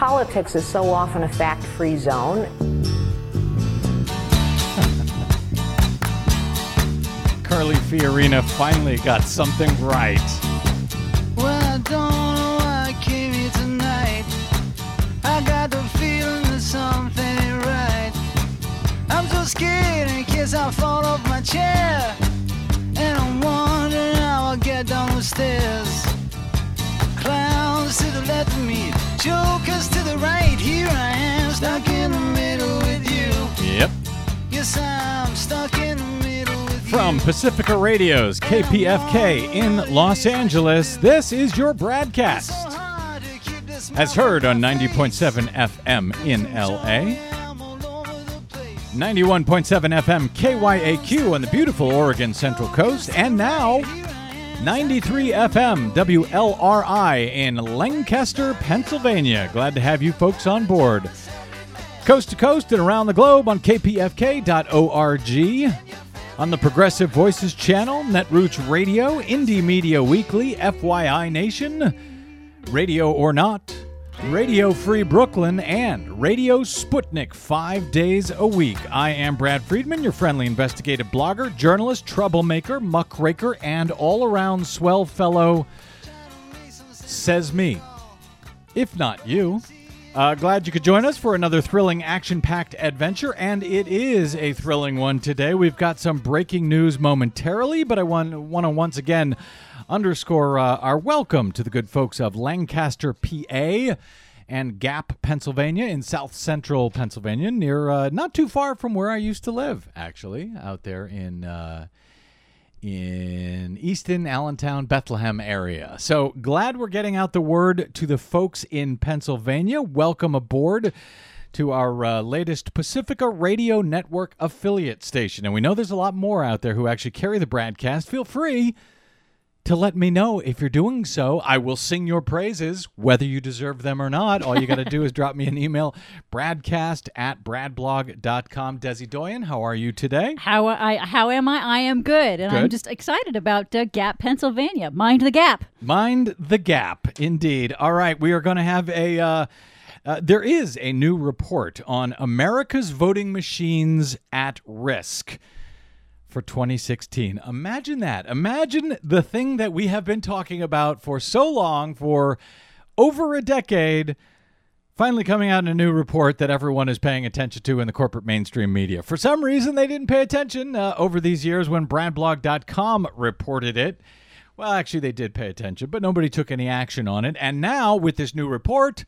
politics is so often a fact free zone. Carly Fiorina finally got something right. Well, I don't know why I came here tonight. I got the feeling that something ain't right. I'm so scared in case I fall off my chair. And I'm wondering how I'll get down the stairs. Clowns to the left of me, jokers to the right. Here I am, stuck in the middle with you. Yep. Yes, I'm stuck in the middle with you. From Pacifica Radio's KPFK in Los Angeles, this is your BradCast. Hard to keep this As heard on 90.7 FM in LA, 91.7 FM KYAQ on the beautiful Oregon Central Coast, and now 93 FM WLRI in Lancaster, Pennsylvania. Glad to have you folks on board. Coast to coast and around the globe on kpfk.org, on the Progressive Voices channel, Netroots Radio, Indie Media Weekly, FYI Nation, Radio or Not, Radio Free Brooklyn, and Radio Sputnik five days a week. I am Brad Friedman, your friendly investigative blogger, journalist, troublemaker, muckraker, and all around swell fellow. Says me. If not you. Uh, glad you could join us for another thrilling, action packed adventure, and it is a thrilling one today. We've got some breaking news momentarily, but I want, want to once again underscore uh, our welcome to the good folks of Lancaster, PA. And Gap, Pennsylvania, in south central Pennsylvania, near uh, not too far from where I used to live, actually, out there in uh, in Easton, Allentown, Bethlehem area. So glad we're getting out the word to the folks in Pennsylvania. Welcome aboard to our uh, latest Pacifica Radio Network affiliate station. And we know there's a lot more out there who actually carry the broadcast. Feel free to let me know if you're doing so. I will sing your praises, whether you deserve them or not. All you got to do is drop me an email, bradcast at bradblog.com. Desi Doyen, how are you today? How I how am I? I am good, and I'm just excited about uh, Gap, Pennsylvania. Mind the gap. Mind the gap, indeed. All right, we are going to have a. Uh, uh, there is a new report on America's voting machines at risk for 2016. Imagine that. Imagine the thing that we have been talking about for so long, for over a decade, finally coming out in a new report that everyone is paying attention to in the corporate mainstream media. For some reason, they didn't pay attention uh, over these years when BradBlog.com reported it. Well, actually, they did pay attention, but nobody took any action on it. And now, with this new report,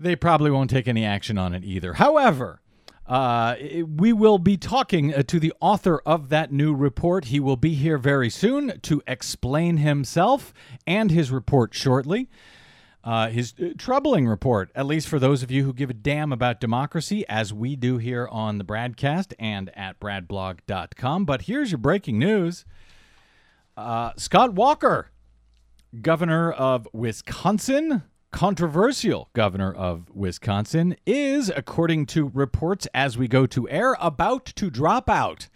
they probably won't take any action on it either. However, uh, we will be talking uh, to the author of that new report. He will be here very soon to explain himself and his report shortly. Uh, his uh, troubling report, at least for those of you who give a damn about democracy, as we do here on the BradCast and at bradblog.com. But here's your breaking news uh, Scott Walker governor of Wisconsin, controversial governor of Wisconsin, is, according to reports as we go to air, about to drop out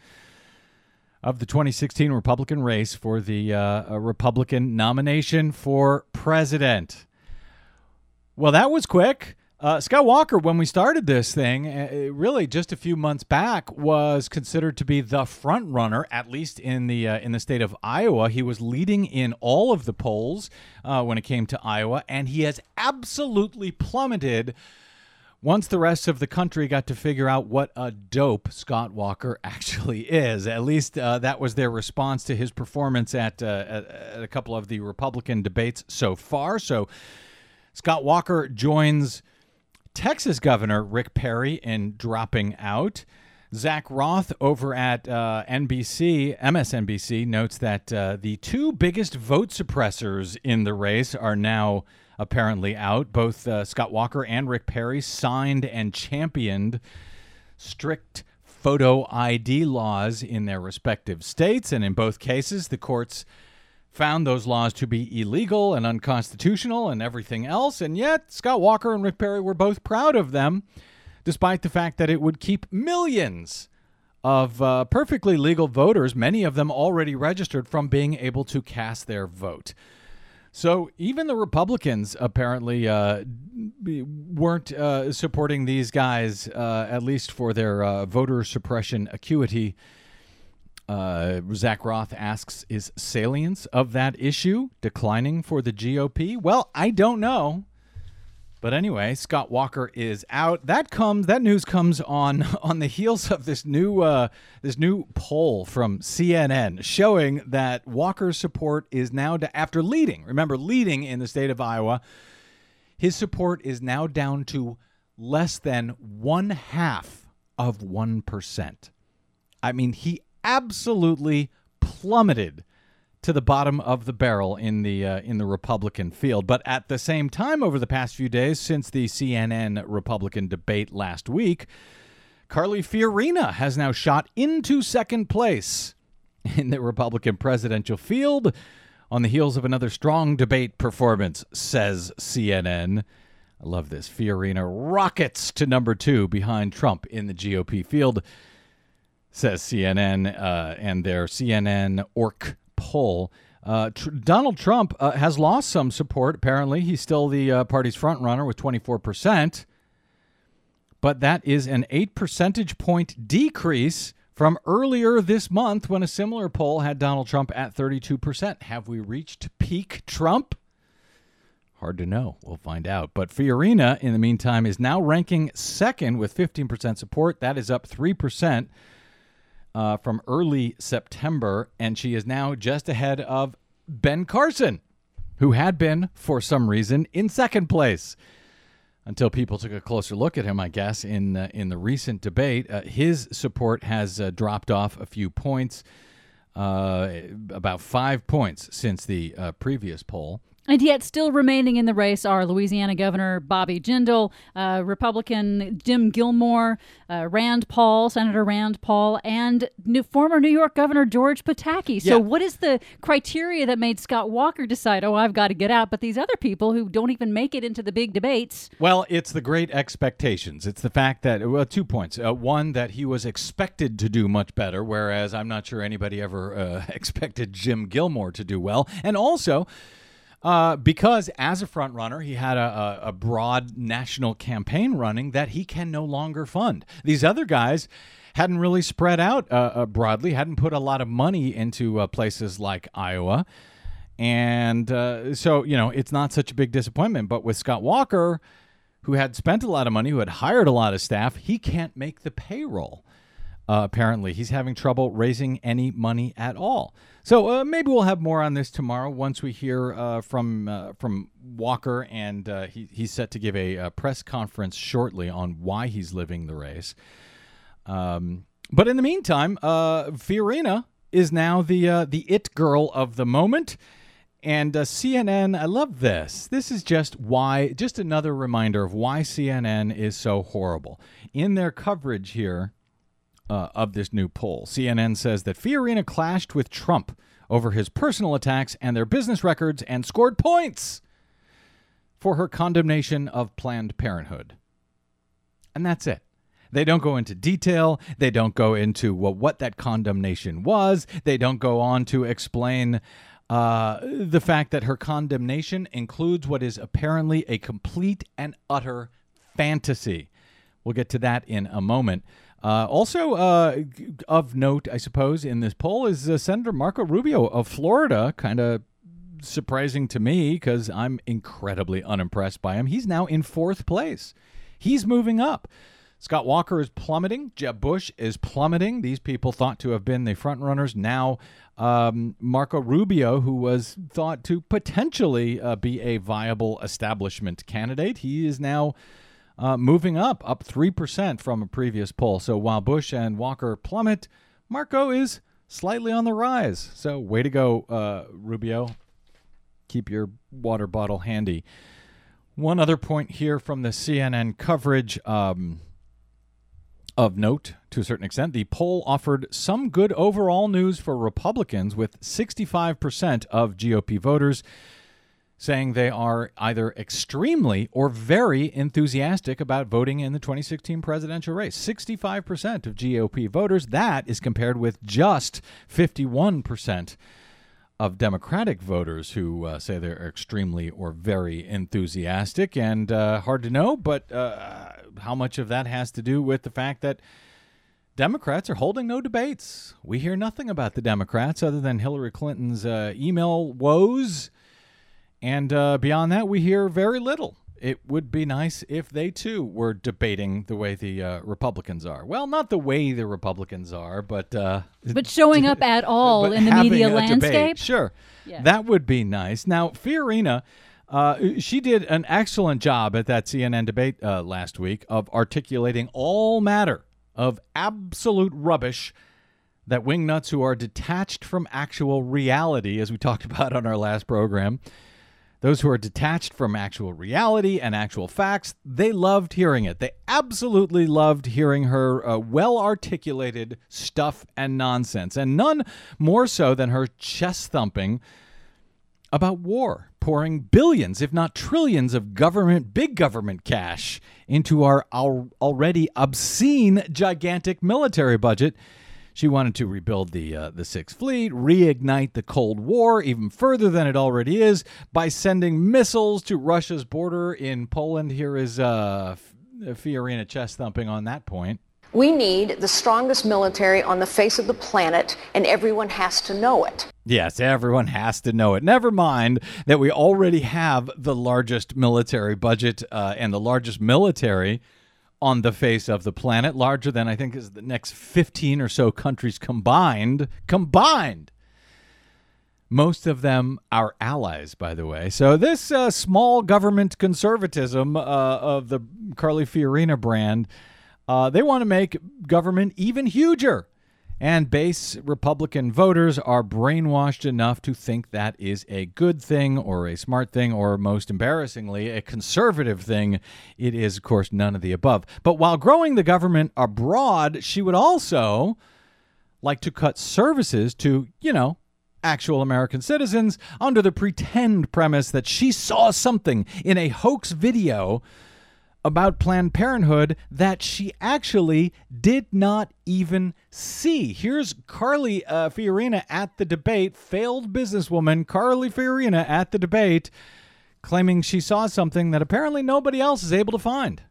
of the 2016 Republican race for the uh, Republican nomination for president. Well, that was quick. Uh, Scott Walker, when we started this thing, uh, really just a few months back, was considered to be the front runner, at least in the uh, in the state of Iowa. He was leading in all of the polls uh, when it came to Iowa, and he has absolutely plummeted once the rest of the country got to figure out what a dope Scott Walker actually is. At least uh, that was their response to his performance at, uh, at, at a couple of the Republican debates so far. So Scott Walker joins Texas Governor Rick Perry in dropping out. Zach Roth over at uh, NBC, MSNBC, notes that uh, the two biggest vote suppressors in the race are now apparently out. Both uh, Scott Walker and Rick Perry signed and championed strict photo ID laws in their respective states, and in both cases, the courts found those laws to be illegal and unconstitutional and everything else. And yet, Scott Walker and Rick Perry were both proud of them, despite the fact that it would keep millions of uh, perfectly legal voters, many of them already registered, from being able to cast their vote. So even the Republicans apparently uh, weren't uh, supporting these guys, uh, at least for their uh, voter suppression acuity. Uh, Zach Roth asks, "Is salience of that issue declining for the GOP?" Well, I don't know. But anyway, Scott Walker is out. That comes that news comes on on the heels of this new uh, this new poll from CNN showing that Walker's support is now da- after leading. Remember, leading in the state of Iowa, his support is now down to less than one half of one percent. I mean, he absolutely plummeted to the bottom of the barrel in the uh, in the Republican field. But at the same time, over the past few days since the CNN Republican debate last week, Carly Fiorina has now shot into second place in the Republican presidential field on the heels of another strong debate performance, says CNN. I love this. Fiorina rockets to number two behind Trump in the GOP field, says CNN uh, and their CNN ORC poll. Uh, tr- Donald Trump uh, has lost some support. Apparently, he's still the uh, party's front runner with 24%. But that is an 8 percentage point decrease from earlier this month when a similar poll had Donald Trump at 32%. Have we reached peak Trump? Hard to know. We'll find out. But Fiorina, in the meantime, is now ranking second with 15% support. That is up 3% uh, from early September, and she is now just ahead of Ben Carson, who had been, for some reason, in second place until people took a closer look at him. I guess in uh, in the recent debate, uh, his support has uh, dropped off a few points, uh, about five points since the uh, previous poll. And yet, still remaining in the race are Louisiana Governor Bobby Jindal, uh, Republican Jim Gilmore, uh, Rand Paul, Senator Rand Paul, and new, former New York Governor George Pataki. So, Yeah. what is the criteria that made Scott Walker decide, oh, I've got to get out? But these other people who don't even make it into the big debates, Well, it's the great expectations. It's the fact that, well, two points. Uh, one, that he was expected to do much better, whereas I'm not sure anybody ever uh, expected Jim Gilmore to do well. And also, uh, because as a front runner, he had a, a, a broad national campaign running that he can no longer fund. These other guys hadn't really spread out uh, uh, broadly, hadn't put a lot of money into uh, places like Iowa. And uh, so, you know, it's not such a big disappointment. But with Scott Walker, who had spent a lot of money, who had hired a lot of staff, he can't make the payroll. Uh, apparently, he's having trouble raising any money at all. So uh, maybe we'll have more on this tomorrow once we hear uh, from uh, from Walker, and uh, he, he's set to give a, uh press conference shortly on why he's living the race. Um, but in the meantime, uh, Fiorina is now the the it girl of the moment. And CNN, I love this. This is just why, just another reminder of why CNN is so horrible. In their coverage here uh, of this new poll, CNN says that Fiorina clashed with Trump over his personal attacks and their business records and scored points for her condemnation of Planned Parenthood. And that's it. They don't go into detail. They don't go into what that condemnation was. They don't go on to explain uh, the fact that her condemnation includes what is apparently a complete and utter fantasy. We'll get to that in a moment. Uh, also, uh, of note, I suppose, in this poll is uh, Senator Marco Rubio of Florida. Kind of surprising to me because I'm incredibly unimpressed by him. He's now in fourth place. He's moving up. Scott Walker is plummeting. Jeb Bush is plummeting. These people thought to have been the front runners. Now, um, Marco Rubio, who was thought to potentially uh, be a viable establishment candidate, he is now uh, moving up, up 3% from a previous poll. So while Bush and Walker plummet, Marco is slightly on the rise. So, way to go, uh, Rubio. Keep your water bottle handy. One other point here from the CNN coverage. Um, of note, to a certain extent, the poll offered some good overall news for Republicans, with 65% of GOP voters saying they are either extremely or very enthusiastic about voting in the 2016 presidential race. 65% of GOP voters. That is compared with just 51% of Democratic voters who uh, say they're extremely or very enthusiastic, and uh, hard to know, but uh, how much of that has to do with the fact that Democrats are holding no debates. We hear nothing about the Democrats other than Hillary Clinton's uh, email woes, and uh, beyond that, we hear very little it would be nice if they too were debating the way the uh, Republicans are. Well, not the way the Republicans are, but uh, but showing up at all in the media a debate. landscape. Sure, Yeah. that would be nice. Now, Fiorina, uh, she did an excellent job at that CNN debate uh, last week of articulating all matter of absolute rubbish that wingnuts who are detached from actual reality, as we talked about on our last program, those who are detached from actual reality and actual facts, they loved hearing it. They absolutely loved hearing her uh, well articulated stuff and nonsense, and none more so than her chest thumping about war, pouring billions, if not trillions, of government, big government cash into our, our already obscene, gigantic military budget. She wanted to rebuild the uh, the Sixth Fleet, reignite the Cold War even further than it already is by sending missiles to Russia's border in Poland. Here is uh, Fiorina chest thumping on that point. We need the strongest military on the face of the planet, and everyone has to know it. Yes, everyone has to know it. Never mind that we already have the largest military budget uh, and the largest military on the face of the planet, larger than I think is the next 15 or so countries combined. Combined! Most of them our allies, by the way. So, this uh, small government conservatism uh, of the Carly Fiorina brand, uh, they want to make government even huger. And base Republican voters are brainwashed enough to think that is a good thing or a smart thing or, most embarrassingly, a conservative thing. It is, of course, none of the above. But while growing the government abroad, she would also like to cut services to, you know, actual American citizens under the pretend premise that she saw something in a hoax video about Planned Parenthood that she actually did not even see. Here's Carly uh, Fiorina at the debate, failed businesswoman Carly Fiorina at the debate, claiming she saw something that apparently nobody else is able to find.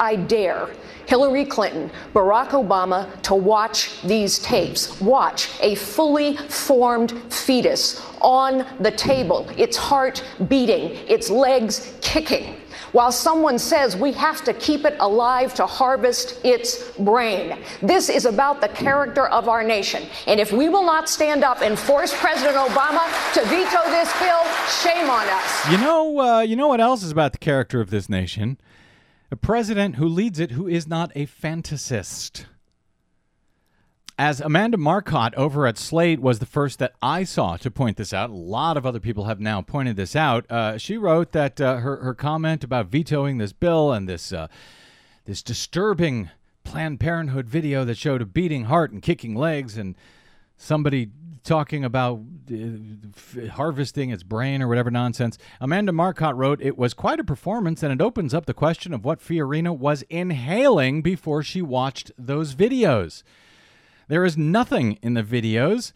I dare Hillary Clinton, Barack Obama to watch these tapes. Watch a fully formed fetus on the table, its heart beating, its legs kicking, while someone says we have to keep it alive to harvest its brain. This is about the character of our nation. And if we will not stand up and force President Obama to veto this bill, shame on us. You know, uh, you know what else is about the character of this nation? A president who leads it who is not a fantasist. As Amanda Marcotte over at Slate was the first that I saw to point this out, a lot of other people have now pointed this out. Uh, she wrote that uh, her her comment about vetoing this bill and this uh, this disturbing Planned Parenthood video that showed a beating heart and kicking legs and somebody talking about uh, f- harvesting its brain or whatever nonsense. Amanda Marcotte wrote, It was quite a performance, and it opens up the question of what Fiorina was inhaling before she watched those videos. There is nothing in the videos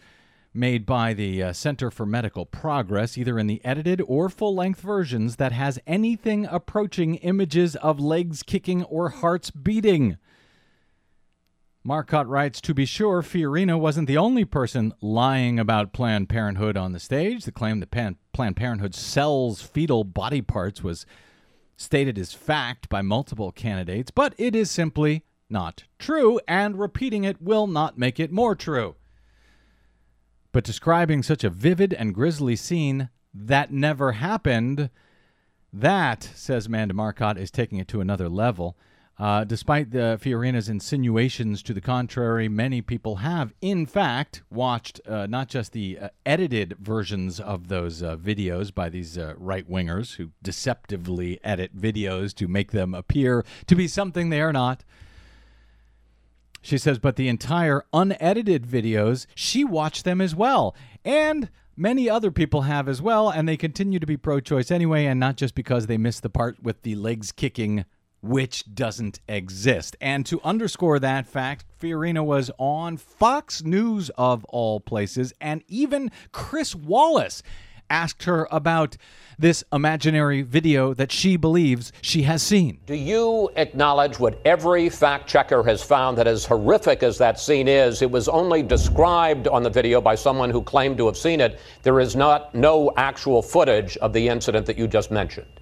made by the uh, Center for Medical Progress, either in the edited or full length versions, that has anything approaching images of legs kicking or hearts beating. Marcotte writes To be sure, Fiorina wasn't the only person lying about Planned Parenthood on the stage. The claim that Pan- Planned Parenthood sells fetal body parts was stated as fact by multiple candidates, but it is simply not true, and repeating it will not make it more true. But describing such a vivid and grisly scene that never happened, that, says Amanda Marcotte, is taking it to another level. Uh, despite the Fiorina's insinuations to the contrary, many people have, in fact, watched uh, not just the uh, edited versions of those uh, videos by these uh, right wingers who deceptively edit videos to make them appear to be something they are not. She says, but the entire unedited videos, she watched them as well. And many other people have as well, and they continue to be pro choice anyway, and not just because they missed the part with the legs kicking which doesn't exist. And to underscore that fact, Fiorina was on Fox News of all places, and even Chris Wallace asked her about this imaginary video that she believes she has seen. Do you acknowledge what every fact checker has found that as horrific as that scene is, it was only described on the video by someone who claimed to have seen it? There is not no actual footage of the incident that you just mentioned.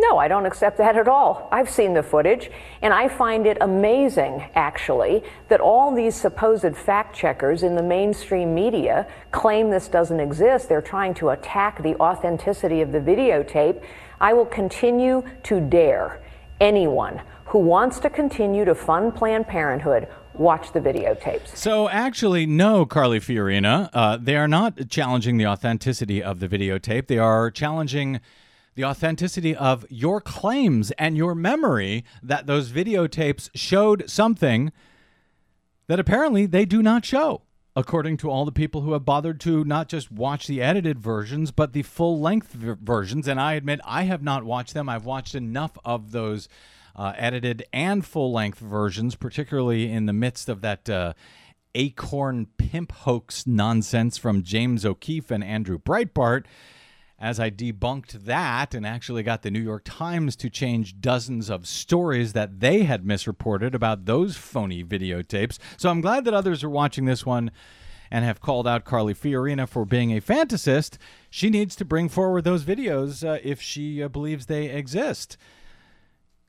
No, I don't accept that at all. I've seen the footage, and I find it amazing, actually, that all these supposed fact checkers in the mainstream media claim this doesn't exist. They're trying to attack the authenticity of the videotape. I will continue to dare anyone who wants to continue to fund Planned Parenthood watch the videotapes. So, actually, no, Carly Fiorina. Uh, they are not challenging the authenticity of the videotape. They are challenging the authenticity of your claims and your memory that those videotapes showed something that apparently they do not show, according to all the people who have bothered to not just watch the edited versions, but the full length v- versions. And I admit I have not watched them. I've watched enough of those uh, edited and full length versions, particularly in the midst of that. Uh, ACORN pimp hoax nonsense from James O'Keefe and Andrew Breitbart as I debunked that and actually got the New York Times to change dozens of stories that they had misreported about those phony videotapes. So I'm glad that others are watching this one and have called out Carly Fiorina for being a fantasist. She needs to bring forward those videos uh, if she uh, believes they exist.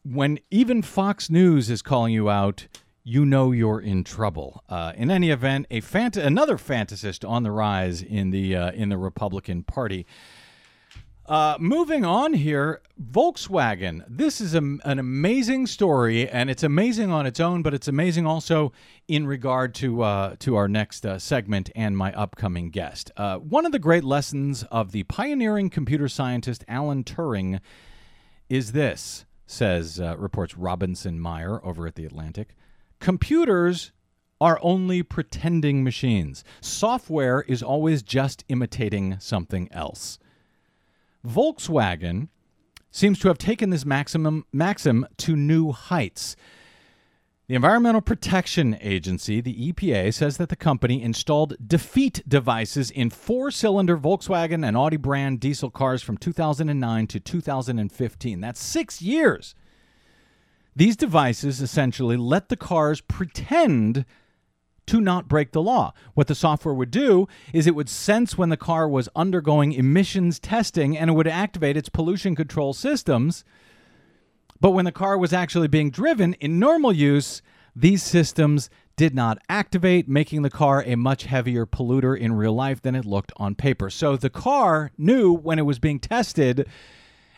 When even Fox News is calling you out, you know you're in trouble. Uh, in any event, a fant- another fantasist on the rise in the uh, in the Republican Party. Uh, moving on here, Volkswagen. This is a, an amazing story, and it's amazing on its own, but it's amazing also in regard to uh, to our next uh, segment and my upcoming guest. Uh, one of the great lessons of the pioneering computer scientist Alan Turing is this, says uh, reports Robinson Meyer over at the Atlantic. Computers are only pretending machines. Software is always just imitating something else. Volkswagen seems to have taken this maximum maxim to new heights. The Environmental Protection Agency, the EPA, says that the company installed defeat devices in four-cylinder Volkswagen and Audi brand diesel cars from 2009 to 2015. That's 6 years. These devices essentially let the cars pretend to not break the law. What the software would do is it would sense when the car was undergoing emissions testing and it would activate its pollution control systems. But when the car was actually being driven in normal use, these systems did not activate, making the car a much heavier polluter in real life than it looked on paper. So the car knew when it was being tested,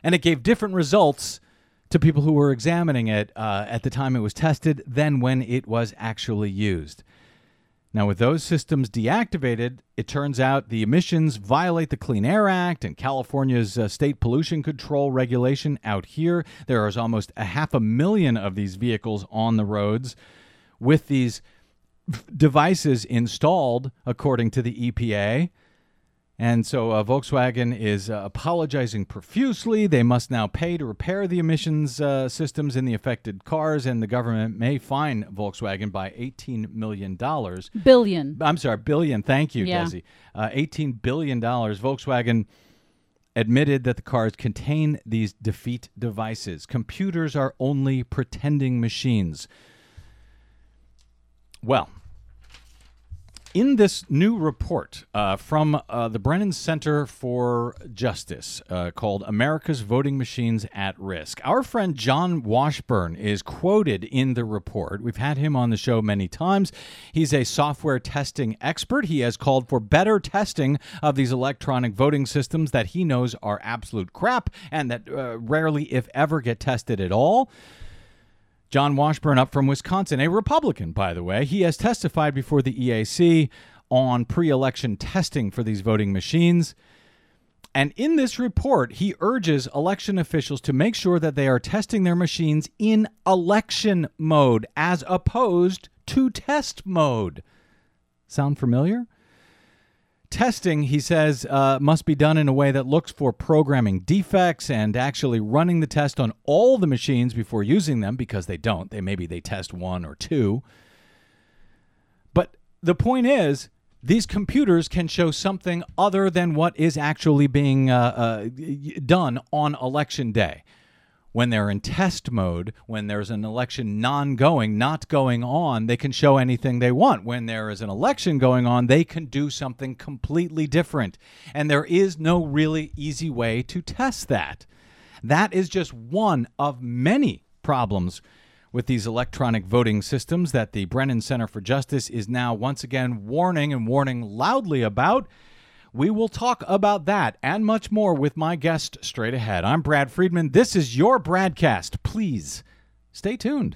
and it gave different results to people who were examining it uh, at the time it was tested than when it was actually used. Now, with those systems deactivated, it turns out the emissions violate the Clean Air Act and California's uh, state pollution control regulation out here. There is almost a half a million of these vehicles on the roads with these devices installed, according to the EPA. And so uh, Volkswagen is uh, apologizing profusely. They must now pay to repair the emissions uh, systems in the affected cars, and the government may fine Volkswagen by $18 million. Billion. I'm sorry, billion. Thank you, Yeah. Desi. Uh, $18 billion. Volkswagen admitted that the cars contain these defeat devices. Computers are only pretending machines. Well, in this new report uh, from uh, the Brennan Center for Justice uh, called America's Voting Machines at Risk, our friend John Washburn is quoted in the report. We've had him on the show many times. He's a software testing expert. He has called for better testing of these electronic voting systems that he knows are absolute crap and that uh, rarely, if ever, get tested at all. John Washburn, up from Wisconsin, a Republican, by the way. He has testified before the EAC on pre election testing for these voting machines. And in this report, he urges election officials to make sure that they are testing their machines in election mode as opposed to test mode. Sound familiar? Testing, he says, uh, must be done in a way that looks for programming defects and actually running the test on all the machines before using them because they don't. They maybe they test one or two. But the point is, these computers can show something other than what is actually being uh, uh, done on election day when they're in test mode, when there's an election non going, not going on, they can show anything they want. When there is an election going on, they can do something completely different. And there is no really easy way to test that. That is just one of many problems with these electronic voting systems that the Brennan Center for Justice is now once again warning and warning loudly about. We will talk about that and much more with my guest straight ahead. I'm Brad Friedman. This is your BradCast. Please stay tuned.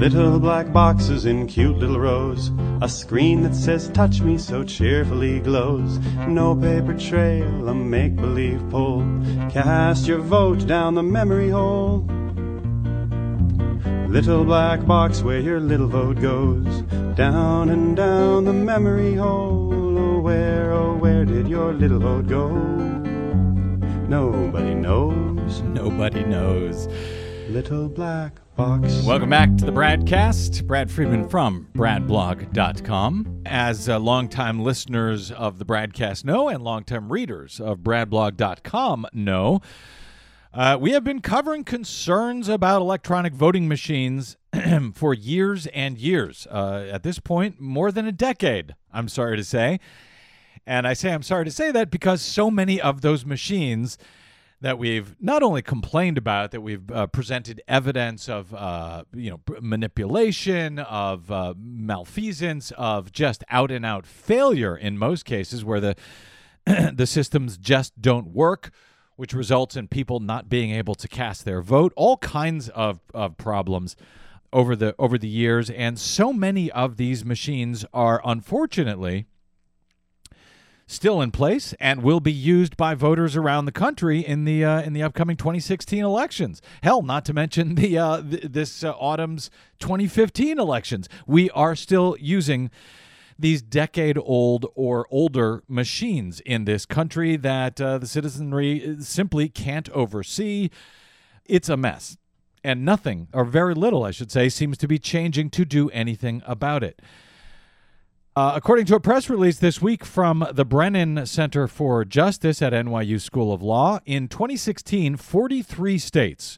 Little black boxes in cute little rows. A screen that says touch me so cheerfully glows. No paper trail, a make believe poll. Cast your vote down the memory hole. Little black box where your little vote goes. Down and down the memory hole. Oh, where, oh, where did your little vote go? Nobody knows. Nobody knows. Little black box. Welcome back to the Bradcast. Brad Friedman from BradBlog.com. As uh, longtime listeners of the Bradcast know, and longtime readers of BradBlog.com know, uh, we have been covering concerns about electronic voting machines for years and years. Uh, at this point, more than a decade, I'm sorry to say. And I say I'm sorry to say that because so many of those machines that we've not only complained about, that we've uh, presented evidence of, uh, you know, manipulation, of uh, malfeasance, of just out and out failure in most cases where the the systems just don't work, which results in people not being able to cast their vote. All kinds of, of problems over the over the years, and so many of these machines are unfortunately still in place and will be used by voters around the country in the uh, in the upcoming 2016 elections. Hell, not to mention the uh, th- this uh, autumn's 2015 elections. We are still using these decade old or older machines in this country that uh, the citizenry simply can't oversee. It's a mess. And nothing, or very little, I should say, seems to be changing to do anything about it. Uh, according to a press release this week from the Brennan Center for Justice at NYU School of Law, in 2016, 43 states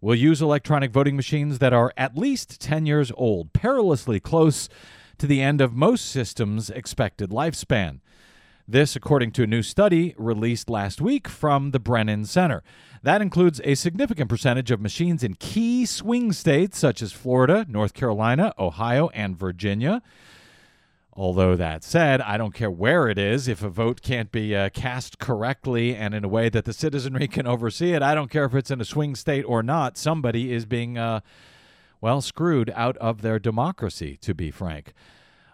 will use electronic voting machines that are at least 10 years old, perilously close to the end of most systems' expected lifespan. This, according to a new study released last week from the Brennan Center. That includes a significant percentage of machines in key swing states such as Florida, North Carolina, Ohio, and Virginia. Although that said, I don't care where it is. If a vote can't be uh, cast correctly and in a way that the citizenry can oversee it, I don't care if it's in a swing state or not. Somebody is being, uh, well, screwed out of their democracy, to be frank.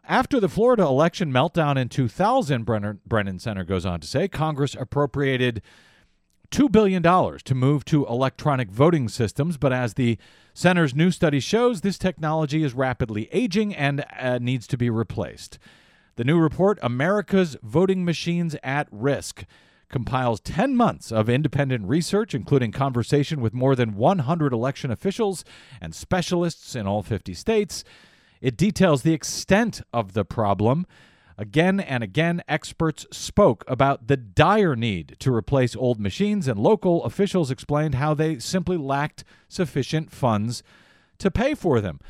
After the Florida election meltdown in 2000, Brenner, Brennan Center goes on to say, Congress appropriated $2 billion to move to electronic voting systems, but as the center's new study shows, this technology is rapidly aging and uh, needs to be replaced. The new report, America's Voting Machines at Risk, compiles 10 months of independent research, including conversation with more than 100 election officials and specialists in all 50 states. It details the extent of the problem Again and again, experts spoke about the dire need to replace old machines, and local officials explained how they simply lacked sufficient funds to pay for them.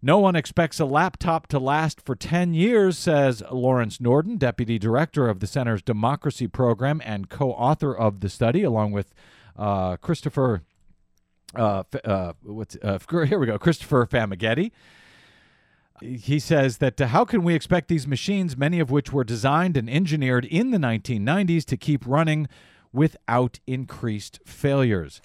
No one expects a laptop to last for 10 years, says Lawrence Norden, deputy director of the center's democracy program and co author of the study, along with uh, Christopher uh, uh, what's uh, here we go, Christopher Famighetti. He says that uh, how can we expect these machines, many of which were designed and engineered in the 1990s, to keep running without increased failures?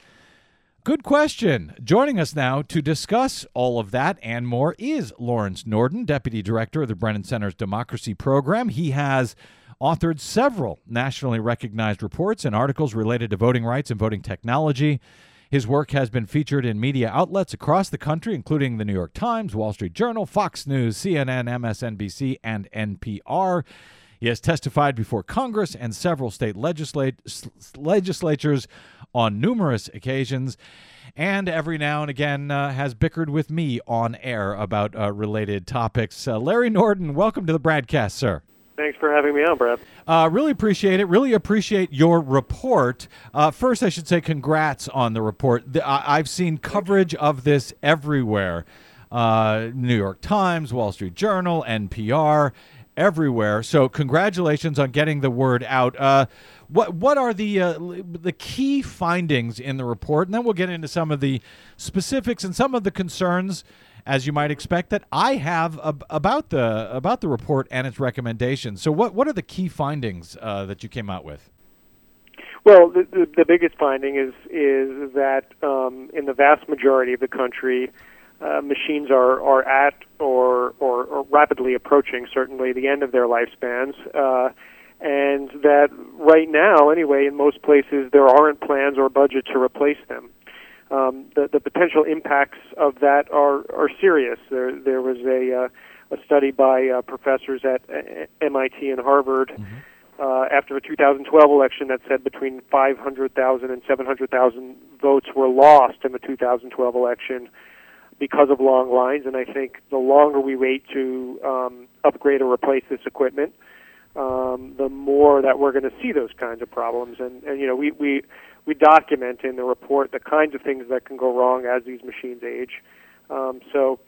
Good question. Joining us now to discuss all of that and more is Lawrence Norden, Deputy Director of the Brennan Center's Democracy Program. He has authored several nationally recognized reports and articles related to voting rights and voting technology. His work has been featured in media outlets across the country, including the New York Times, Wall Street Journal, Fox News, CNN, MSNBC, and NPR. He has testified before Congress and several state legislat- legislatures on numerous occasions, and every now and again uh, has bickered with me on air about uh, related topics. Uh, Larry Norden, welcome to the BradCast, sir. Thanks for having me on, Brad. Uh, really appreciate it. Really appreciate your report. Uh, first, I should say congrats on the report. The, I, have seen coverage of this everywhere uh, New York Times, Wall Street Journal, NPR, everywhere. So, congratulations on getting the word out. Uh, what what are the uh, the key findings in the report? And then we'll get into some of the specifics and some of the concerns as you might expect, that I have ab- about the about the report and its recommendations. So, what what are the key findings uh, that you came out with? Well, the, the, the biggest finding is is that um, in the vast majority of the country, uh, machines are are at or, or, or rapidly approaching certainly the end of their lifespans. Uh, and that right now, anyway, in most places, there aren't plans or budget to replace them um, the, the potential impacts of that are, are serious. There, there was a, uh, a study by uh, professors at uh, MIT and Harvard mm-hmm. uh, after the 2012 election that said between 500,000 and 700,000 votes were lost in the 2012 election because of long lines. And I think the longer we wait to um, upgrade or replace this equipment, um, the more that we're going to see those kinds of problems. And, and you know, we, we we document in the report the kinds of things that can go wrong as these machines age. Um, so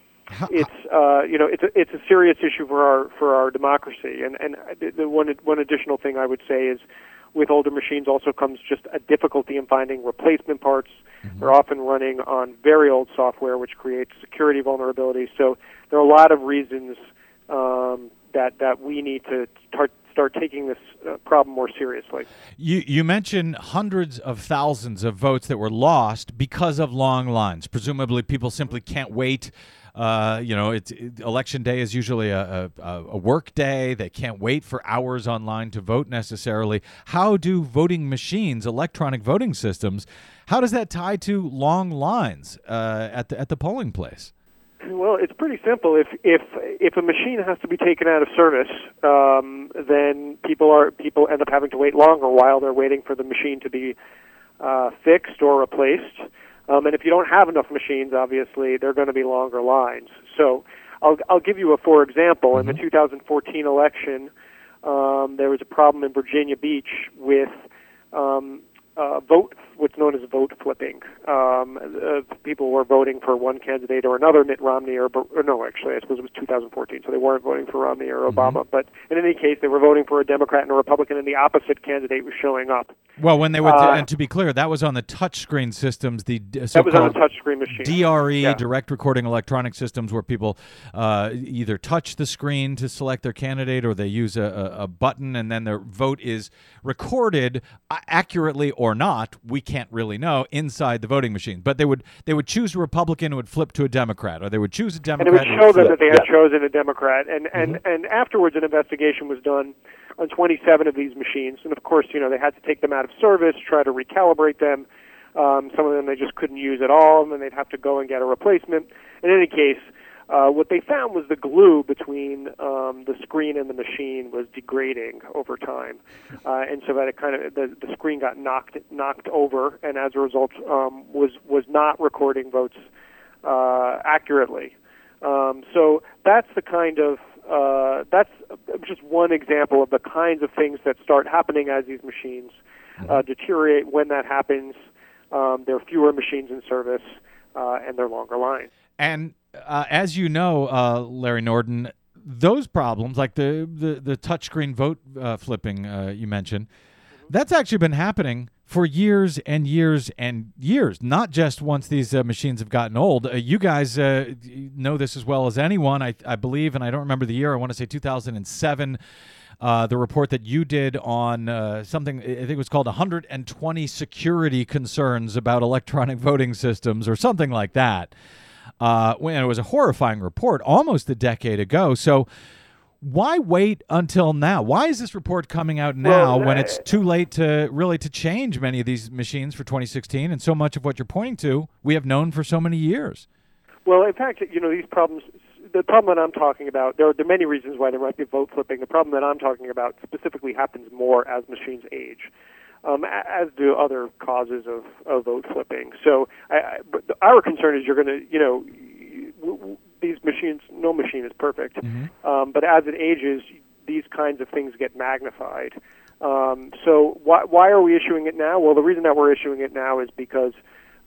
it's uh, you know it's a, it's a serious issue for our for our democracy. And and the one one additional thing I would say is with older machines also comes just a difficulty in finding replacement parts. Mm-hmm. They're often running on very old software, which creates security vulnerabilities. So there are a lot of reasons um, that that we need to start start taking this uh, problem more seriously. You you mentioned hundreds of thousands of votes that were lost because of long lines. Presumably, people simply can't wait. Uh, you know, it's it, election day is usually a, a, a, work day. They can't wait for hours online to vote necessarily. How do voting machines, electronic voting systems, how does that tie to long lines uh, at the at the polling place? Well, it's pretty simple. If if if a machine has to be taken out of service, um, then people are people end up having to wait longer while they're waiting for the machine to be uh, fixed or replaced. Um, and if you don't have enough machines, obviously, they're going to be longer lines. So, I'll I'll give you a for example. Mm-hmm. In the 2014 election, um, there was a problem in Virginia Beach with um, uh, vote what's known as vote flipping. Um, uh, people were voting for one candidate or another, Mitt Romney or, or no, actually, I suppose it was 2014, so they weren't voting for Romney or Obama. Mm-hmm. But in any case, they were voting for a Democrat and a Republican, and the opposite candidate was showing up. Well, when they were, uh, and to be clear, that was on the touchscreen systems, the that was on the touchscreen machine. DRE, yeah. direct recording electronic systems, where people uh, either touch the screen to select their candidate, or they use a, a, a button, and then their vote is recorded uh, accurately or not. We can't really know inside the voting machine. But they would they would choose a Republican and would flip to a Democrat, or they would choose a Democrat. And it would show them that they had yeah. chosen a Democrat. And and mm-hmm. and afterwards, an investigation was done on 27 of these machines. And of course, you know they had to take them out of service, try to recalibrate them. Um, some of them they just couldn't use at all, and then they'd have to go and get a replacement. In any case, uh, what they found was the glue between um, the screen and the machine was degrading over time, uh, and so that it kind of the, the screen got knocked knocked over, and as a result, um, was was not recording votes uh, accurately. Um, so that's the kind of uh, that's just one example of the kinds of things that start happening as these machines uh, mm-hmm. deteriorate. When that happens, um, there are fewer machines in service, uh, and there are longer lines. And uh, as you know, uh, Larry Norden, those problems, like the the, the touchscreen vote uh, flipping uh, you mentioned, that's actually been happening for years and years and years, not just once these uh, machines have gotten old. Uh, you guys know this as well as anyone, I, I, believe, and I don't remember the year. I want to say 2007. Uh, the report that you did on uh, something, I think it was called 120 security concerns about electronic voting systems or something like that. Uh, when it was a horrifying report almost a decade ago. So, why wait until now? Why is this report coming out now Well, when it's too late to really to change many of these machines for 2016 and so much of what you're pointing to we have known for so many years? Well, in fact, you know, these problems, the problem that I'm talking about, there are, there are many reasons why there might be vote flipping. The problem that I'm talking about specifically happens more as machines age, um, as do other causes of, of vote flipping. So I, I, but our concern is you're going to, you know, w- w- these machines, no machine is perfect, um, but as it ages, these kinds of things get magnified. Um, so why, why are we issuing it now? Well, the reason that we're issuing it now is because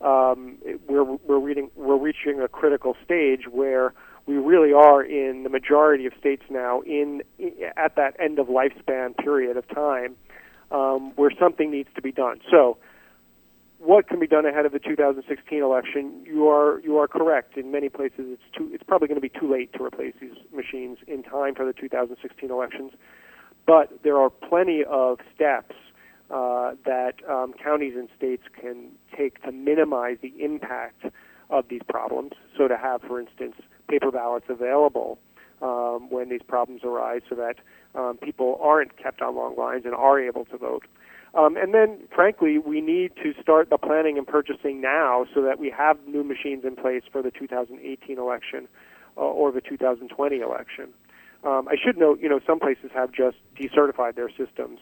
um, we're we're reading we're reaching a critical stage where we really are in the majority of states now in, i at that end of lifespan period of time um, where something needs to be done. So what can be done ahead of the 2016 election? You are you are correct. In many places, it's too. It's probably going to be too late to replace these machines in time for the 2016 elections. But there are plenty of steps uh, that um, counties and states can take to minimize the impact of these problems. So to have, for instance, paper ballots available um, when these problems arise, so that um, people aren't kept on long lines and are able to vote. Um, and then, frankly, we need to start the planning and purchasing now so that we have new machines in place for the 2018 election uh, or the 2020 election. Um, I should note, you know, some places have just decertified their systems,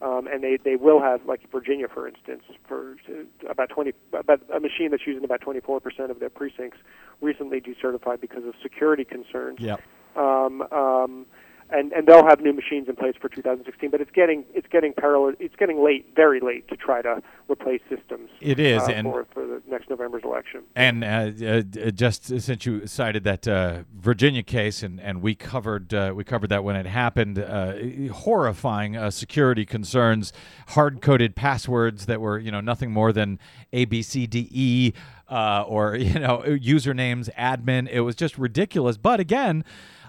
um, and they, they will have, like Virginia, for instance, for uh, about 20, about a machine that's using about 24% of their precincts recently decertified because of security concerns Yep. um, um, and and they'll have new machines in place for 2016. But it's getting it's getting parallel it's getting late, very late, to try to replace systems. It is, uh, and- for for the next November's election. And uh, uh, just since you cited that uh, Virginia case, and, and we covered uh, we covered that when it happened, uh, horrifying uh, security concerns, hard coded passwords that were you know nothing more than A B C D E, uh, or you know usernames admin. It was just ridiculous. But again.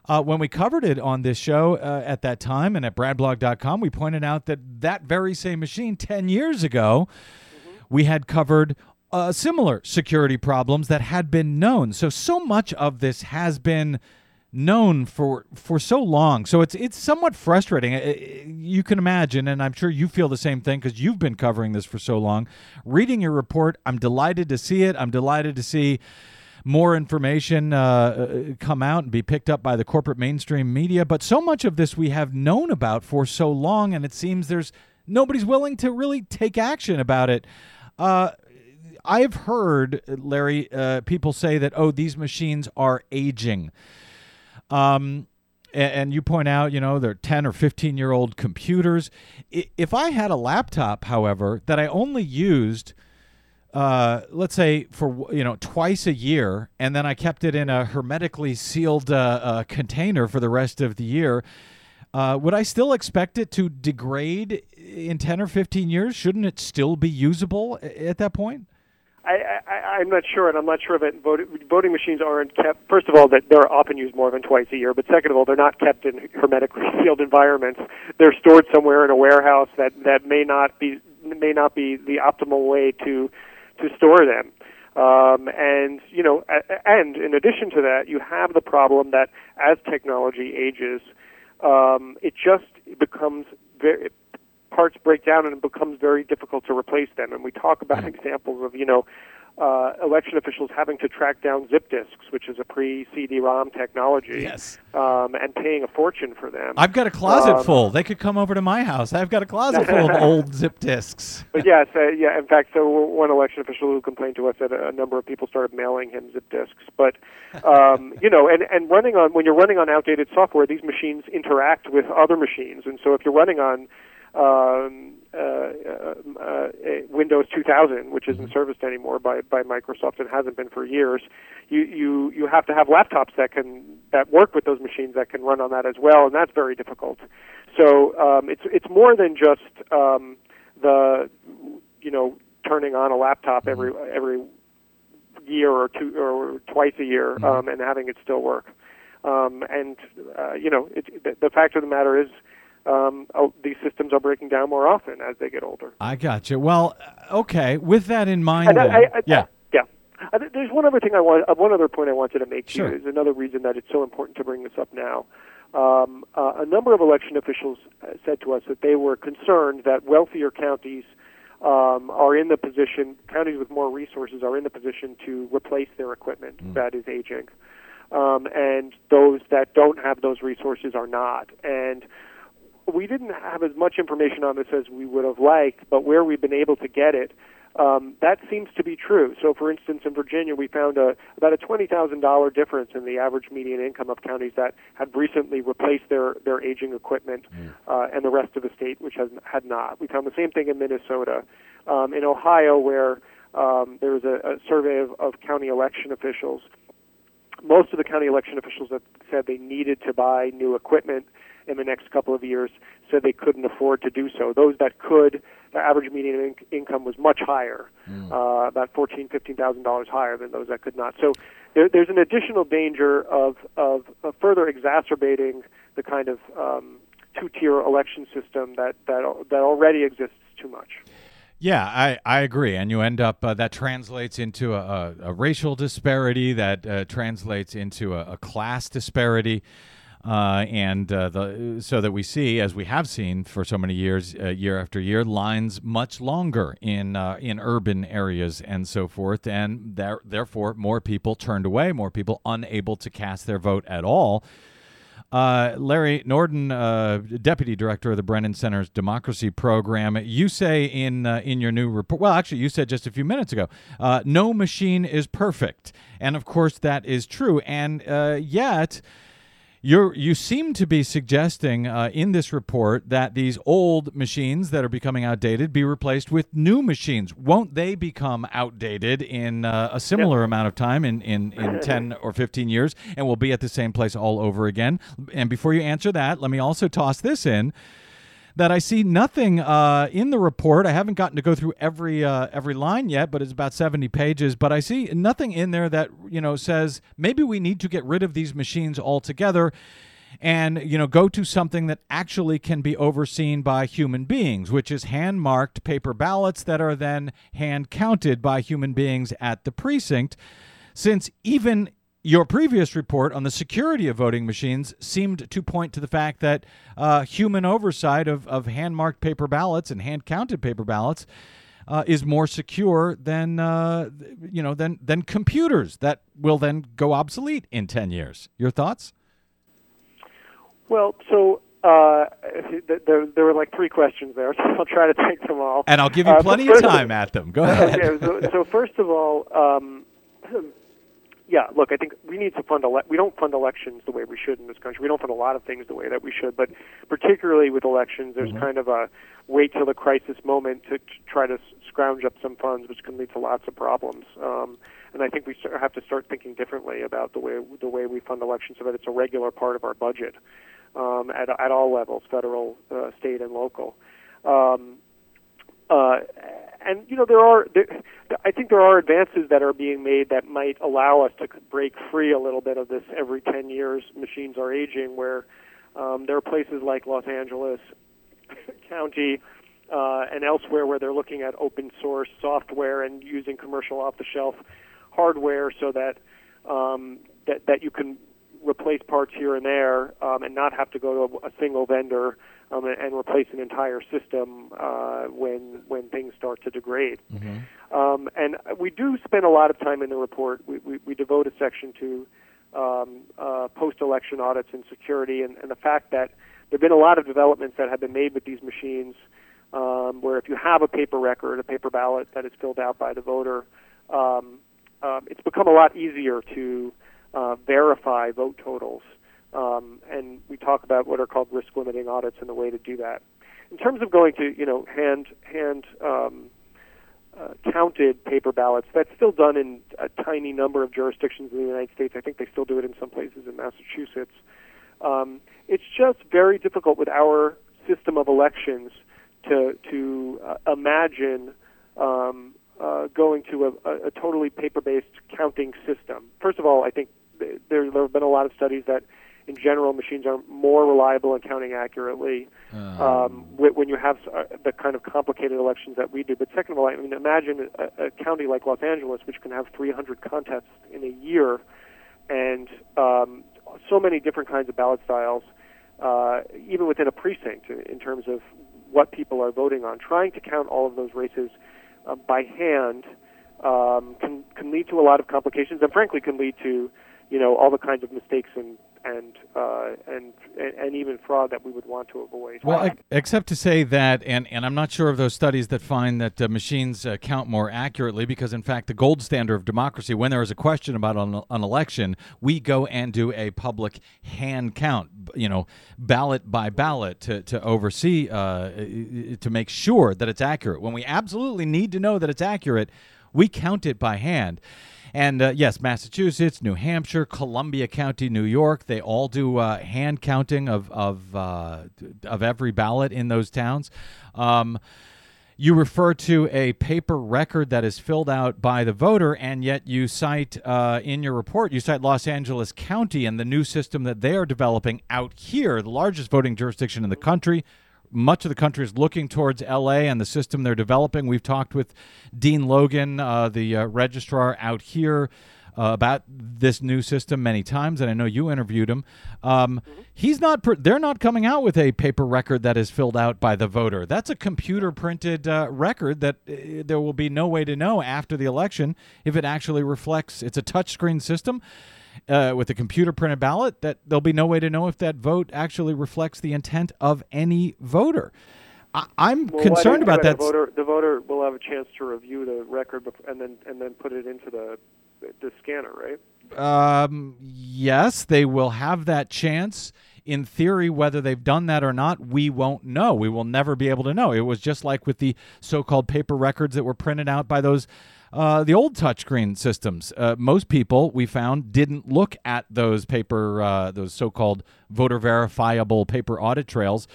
Uh, when we covered it on this show uh, at that time and at bradblog.com, we pointed out that that very same machine 10 years ago we had covered uh, similar security problems that had been known. So so much of this has been known for for so long. So it's it's somewhat frustrating. Uh, You can imagine, and I'm sure you feel the same thing because you've been covering this for so long. Reading your report, I'm delighted to see it. I'm delighted to see more information uh, uh, come out and be picked up by the corporate mainstream media. But so much of this we have known about for so long, and it seems there's nobody's willing to really take action about it. Uh, I've heard, Larry, uh, people say that, oh, these machines are aging. Um, a- and you point out, you know, they're 10 or 15 year old computers. If I had a laptop, however, that I only used, uh, let's say for you know twice a year, and then I kept it in a hermetically sealed uh, uh, container for the rest of the year, uh, would I still expect it to degrade in 10 or 15 years? Shouldn't it still be usable at that point? I, I, I'm not sure, and I'm not sure that voting, voting machines aren't kept. First of all, that they're often used more than twice a year. But second of all, they're not kept in hermetically sealed environments. They're stored somewhere in a warehouse that that may not be may not be the optimal way to to store them. Um, and you know, and in addition to that, you have the problem that as technology ages, um, it just becomes very parts break down and it becomes very difficult to replace them. And we talk about examples of, you know, uh, election officials having to track down zip disks, which is a pre-CD-ROM technology, Yes. um, and paying a fortune for them. I've got a closet Um, full. They could come over to my house. I've got a closet full of old zip disks. But yes, uh, yeah. In fact, so one election official who complained to us that a number of people started mailing him zip disks. But um, you know, and and running on when you're running on outdated software, these machines interact with other machines, and so if you're running on um, Windows 2000, which isn't serviced anymore by, by Microsoft and hasn't been for years, you, you you have to have laptops that can that work with those machines that can run on that as well, and that's very difficult. So um, it's it's more than just um, the you know, turning on a laptop every every year or two or twice a year um, and having it still work. Um, and uh, you know, it, the, the fact of the matter is, um, oh, these systems are breaking down more often as they get older. I got you. Well, okay. With that in mind, then, I- I- yeah. yeah. Uh, There's one other thing I want. Uh, one other point I wanted to make Sure. you is another reason that it's so important to bring this up now. Um, uh, a number of election officials uh, said to us that they were concerned that wealthier counties um, are in the position, counties with more resources are in the position to replace their equipment that is aging, um, and those that don't have those resources are not. And we didn't have as much information on this as we would have liked, but where we've been able to get it, um, that seems to be true. So, for instance, in Virginia, we found a, about a twenty thousand dollar difference in the average median income of counties that had recently replaced their their aging equipment, uh, and the rest of the state which has had not. We found the same thing in Minnesota, um, in Ohio, where um, there was a, a survey of, of county election officials most of the county election officials that said they needed to buy new equipment in the next couple of years said they couldn't afford to do so. Those that could, the average median in- income was much higher, uh, about fourteen, fifteen thousand dollars higher than those that could not. So there, there's an additional danger of, of, of further exacerbating the kind of um, two-tier election system that that that already exists too much. Yeah, I, I agree. And you end up, uh, that translates into a, a, a racial disparity, that uh, translates into a, a class disparity. Uh, and uh, the, so that we see, as we have seen for so many years, uh, year after year, lines much longer in uh, in urban areas and so forth, and there, therefore more people turned away, more people unable to cast their vote at all. Uh, Larry Norden, uh, deputy director of the Brennan Center's Democracy Program, you say in uh, in your new report. Well, actually, you said just a few minutes ago, uh, no machine is perfect, and of course that is true. And uh, yet, you you seem to be suggesting uh, in this report that these old machines that are becoming outdated be replaced with new machines. Won't they become outdated in uh, a similar amount of time, in, in, in 10 or 15 years, and we'll be at the same place all over again? And before you answer that, let me also toss this in that I see nothing uh, in the report. I haven't gotten to go through every uh, every line yet, but it's about seventy pages. But I see nothing in there that you know says maybe we need to get rid of these machines altogether, and you know go to something that actually can be overseen by human beings, which is hand marked paper ballots that are then hand counted by human beings at the precinct. Since even your previous report on the security of voting machines seemed to point to the fact that uh, human oversight of, of hand marked paper ballots and hand counted paper ballots uh, is more secure than uh, you know than than computers that will then go obsolete in ten years. Your thoughts? Well, so uh, there, there were like three questions there, so I'll try to take them all. And I'll give you Uh, plenty of time at them. Go ahead. okay, so, so first of all, um, yeah, look, I think we need to fund. Ele- we don't fund elections the way we should in this country. We don't fund a lot of things the way that we should, but particularly with elections, there's kind of a wait till the crisis moment to, to try to scrounge up some funds, which can lead to lots of problems. Um, and I think we start, have to start thinking differently about the way the way we fund elections, so that it's a regular part of our budget um, at at all levels, federal, uh, state, and local. Um, uh, and you know there are there, I think there are advances that are being made that might allow us to break free a little bit of this every 10 years machines are aging where um, there are places like Los Angeles County uh, and elsewhere where they're looking at open source software and using commercial off the shelf hardware so that um, that that you can replace parts here and there um, and not have to go to a a single vendor um, and, replace an entire system uh, when when things start to degrade. Um, and we do spend a lot of time in the report. We, we, we devote a section to um, uh, post-election audits and security, and, and the fact that there have been a lot of developments that have been made with these machines, um, where if you have a paper record, a paper ballot that is filled out by the voter, um, um, it's become a lot easier to uh, verify vote totals. Um, and we talk about what are called risk limiting audits and the way to do that. In terms of going to you know hand hand um, uh, counted paper ballots, that's still done in a tiny number of jurisdictions in the United States. I think they still do it in some places in Massachusetts. Um, it's just very difficult with our system of elections to to uh, imagine um, uh, going to a, a, a totally paper-based counting system. First of all, I think th- there, there have been a lot of studies that, in general, machines are more reliable in counting accurately um, wh- when you have uh, the kind of complicated elections that we do. But second of all, I mean, imagine a, a county like Los Angeles, which can have 300 contests in a year, and um, so many different kinds of ballot styles, uh, even within a precinct, in, in terms of what people are voting on. Trying to count all of those races uh, by hand um, can can lead to a lot of complications, and frankly, can lead to you know all the kinds of mistakes and and uh, and and even fraud that we would want to avoid. Well, ex- except to say that, and, and I'm not sure of those studies that find that uh, machines uh, count more accurately, because in fact, the gold standard of democracy, when there is a question about an, an election, we go and do a public hand count, you know, ballot by ballot to, to oversee, uh, to make sure that it's accurate. When we absolutely need to know that it's accurate, we count it by hand. And uh, yes, Massachusetts, New Hampshire, Columbia County, New York, they all do uh, hand counting of of uh, of every ballot in those towns. Um, you refer to a paper record that is filled out by the voter, and yet you cite uh, in your report you cite Los Angeles County and the new system that they are developing out here, the largest voting jurisdiction in the country much of the country is looking towards LA and the system they're developing. We've talked with Dean Logan, uh, the uh, registrar out here, uh, about this new system many times, and I know you interviewed him. Um, He's not. Pr- they're not coming out with a paper record that is filled out by the voter. That's a computer printed uh, record that uh, there will be no way to know after the election if it actually reflects. It's a touchscreen system uh, with a computer printed ballot that there'll be no way to know if that vote actually reflects the intent of any voter. I, I'm Well, concerned about that. The voter, the voter will have a chance to review the record and then and then put it into the the scanner, right? Um, yes, they will have that chance. In theory, whether they've done that or not, we won't know. We will never be able to know. It was just like with the so-called paper records that were printed out by those, uh, the old touchscreen systems. Uh, most people we found didn't look at those paper, uh, those so-called voter verifiable paper audit trails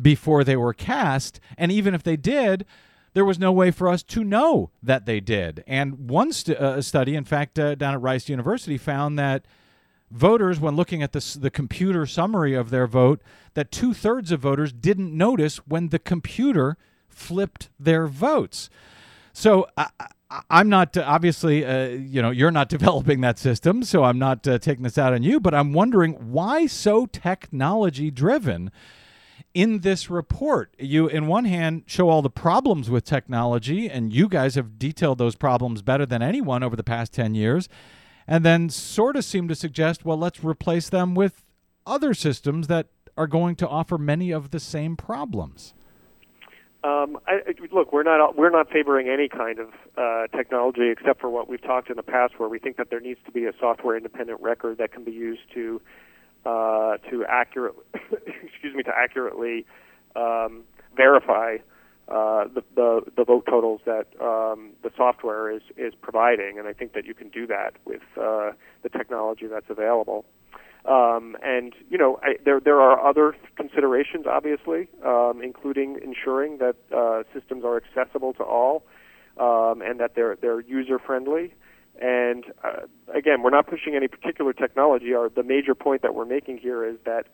before they were cast, and even if they did, there was no way for us to know that they did. And one st- uh, study, in fact, uh, down at Rice University, found that voters, when looking at the, the computer summary of their vote, that two thirds of voters didn't notice when the computer flipped their votes. So I'm not uh, obviously, uh, you know, you're not developing that system, so I'm not uh, taking this out on you. But I'm wondering why so technology driven in this report. You, in one hand, show all the problems with technology, and you guys have detailed those problems better than anyone over the past 10 years, and then sort of seem to suggest, well, let's replace them with other systems that are going to offer many of the same problems. Um, I, look, we're not we're not favoring any kind of uh, technology except for what we've talked in the past, where we think that there needs to be a software independent record that can be used to uh, to accurate excuse me to accurately um, verify uh, the, the the vote totals that um, the software is is providing, and I think that you can do that with uh, the technology that's available. Um, and you know, I, there there are other considerations, obviously, um, including ensuring that uh, systems are accessible to all, um, and that they're they're user friendly. And uh, again, we're not pushing any particular technology. Our the major point that we're making here is that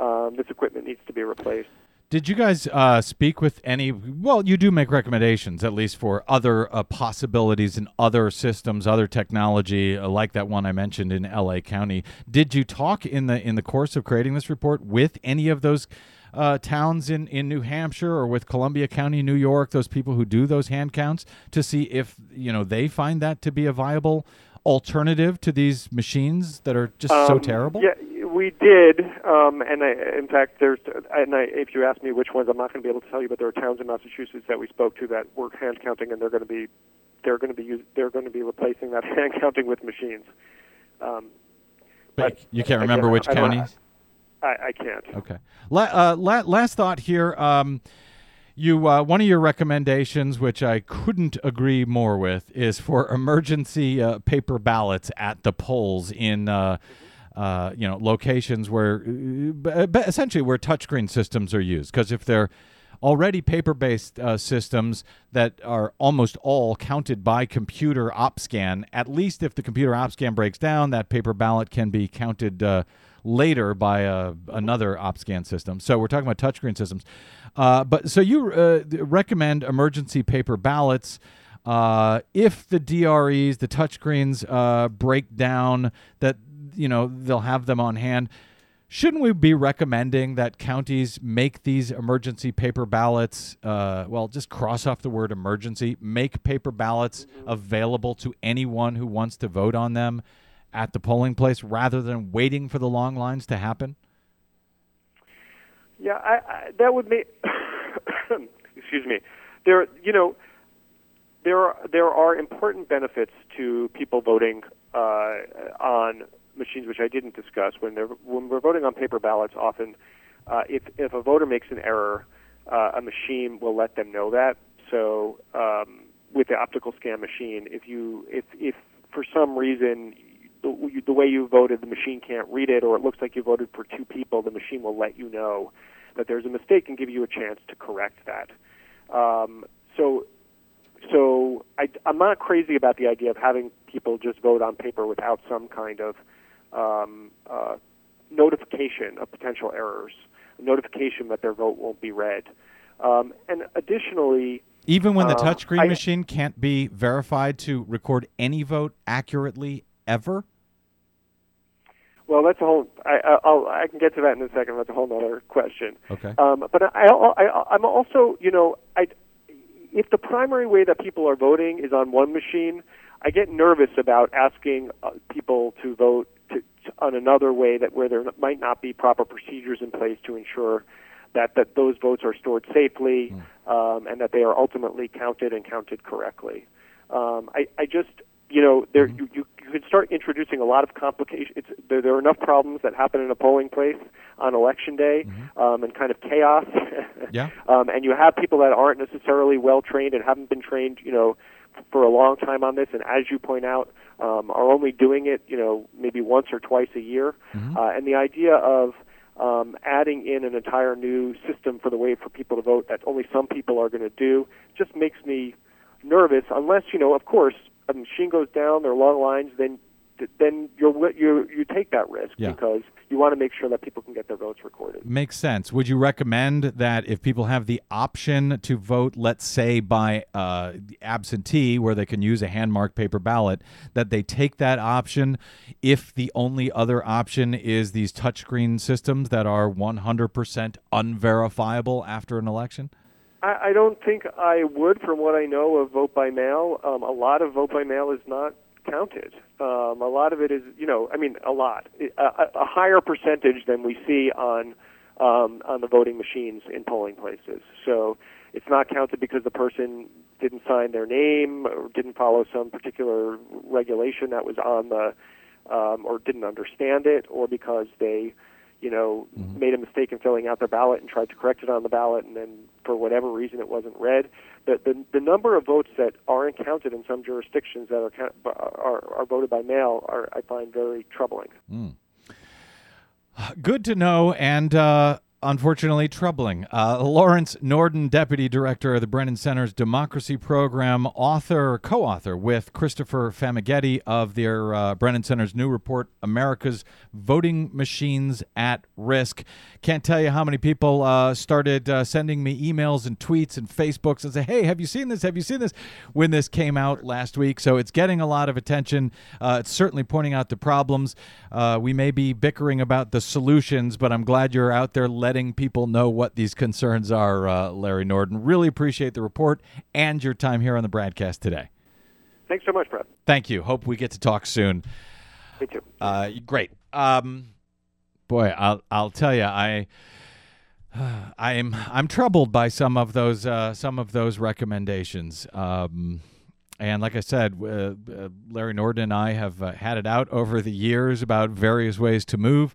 um, this equipment needs to be replaced. Did you guys uh, speak with any? Well, you do make recommendations, at least for other uh, possibilities in other systems, other technology, uh, like that one I mentioned in L.A. County. Did you talk in the in the course of creating this report with any of those uh, towns in in New Hampshire or with Columbia County, New York? Those people who do those hand counts to see if you know they find that to be a viable alternative to these machines that are just so Um, terrible. Yeah, we did, um, and I, in fact, there's. And I, if you ask me which ones, I'm not going to be able to tell you, but there are towns in Massachusetts that we spoke to that were hand counting, and they're going to be, they're going to be, they're going to be replacing that hand counting with machines. Um, But but you can't remember which I counties. I, I can't. Okay. La- uh, la- last thought here. Um, you uh, one of your recommendations, which I couldn't agree more with, is for emergency uh, paper ballots at the polls in. Uh, uh, you know, locations where, uh, b- essentially, where touchscreen systems are used. Because if they're already paper based uh, systems that are almost all counted by computer OpScan. At least if the computer OpScan breaks down, that paper ballot can be counted uh, later by a, another OpScan system. So we're talking about touchscreen systems. Uh, but so you uh, recommend emergency paper ballots. Uh, if the DREs, the touchscreens, uh, break down, that you know they'll have them on hand shouldn't we be recommending that counties make these emergency paper ballots uh, well just cross off the word emergency make paper ballots available to anyone who wants to vote on them at the polling place rather than waiting for the long lines to happen Yeah, I, I, that would make. excuse me. There, you know, there are there are important benefits to people voting uh, on machines, which I didn't discuss. When when we're voting on paper ballots, often uh, if if a voter makes an error, uh, a machine will let them know that. So um, with the optical scan machine, if you if if for some reason the, the way you voted, the machine can't read it, or it looks like you voted for two people, the machine will let you know that there's a mistake and give you a chance to correct that. Um, so, so I, I'm not crazy about the idea of having people just vote on paper without some kind of um, uh, notification of potential errors, notification that their vote won't be read. Um, and additionally, even when the Um, touchscreen I- machine can't be verified to record any vote accurately ever well, that's a whole. I, I'll, I can get to that in a second. That's a whole other question. okay Um, but I, I, I'm also, you know, I, if the primary way that people are voting is on one machine, I get nervous about asking uh, people to vote on another way that where there might not be proper procedures in place to ensure that, that those votes are stored safely um, and that they are ultimately counted and counted correctly. Um, I, I just, you know, there you, you you can start introducing a lot of complications. It's, there, there are enough problems that happen in a polling place on election day um, and kind of chaos. Yeah. um, and you have people that aren't necessarily well trained and haven't been trained, you know, for a long time on this. And as you point out, um, are only doing it, you know, maybe once or twice a year. Uh, and the idea of um, adding in an entire new system for the way for people to vote that only some people are going to do just makes me nervous. Unless you know, of course, a machine goes down, there are long lines, then then you're you you take that risk Yeah. because you want to make sure that people can get their votes recorded. Makes sense. Would you recommend that if people have the option to vote, let's say by uh, absentee, where they can use a hand marked paper ballot, that they take that option if the only other option is these touchscreen systems that are 100% unverifiable after an election? I, I don't think I would, from what I know of vote by mail. Um, a lot of vote by mail is not counted. Um, a lot of it is, you know, I mean, a lot, a, a higher percentage than we see on um, on the voting machines in polling places. So it's not counted because the person didn't sign their name or didn't follow some particular regulation that was on the um, or didn't understand it, or because they, you know, made a mistake in filling out their ballot and tried to correct it on the ballot, and then for whatever reason it wasn't read. The the, the number of votes that aren't counted in some jurisdictions that are count, are are voted by mail are I find very troubling. Good to know, and uh, unfortunately troubling. Uh, Lawrence Norden, Deputy Director of the Brennan Center's Democracy Program, author, co author with Christopher Famighetti of their uh, Brennan Center's new report, America's Voting Machines at Risk. Can't tell you how many people uh, started uh, sending me emails and tweets and Facebooks and say, hey, have you seen this? Have you seen this? When this came out last week. So it's getting a lot of attention. Uh, it's certainly pointing out the problems. Uh, we may be bickering about the solutions, but I'm glad you're out there letting people know what these concerns are, uh, Larry Norden. Really appreciate the report and your time here on the BradCast today. Thanks so much, Brett. Thank you. Hope we get to talk soon. Me too. Uh, great. Um, boy, I'll I'll tell you, I I'm I'm troubled by some of those uh, some of those recommendations. Um, and like I said, uh, uh, Larry Norden and I have uh, had it out over the years about various ways to move.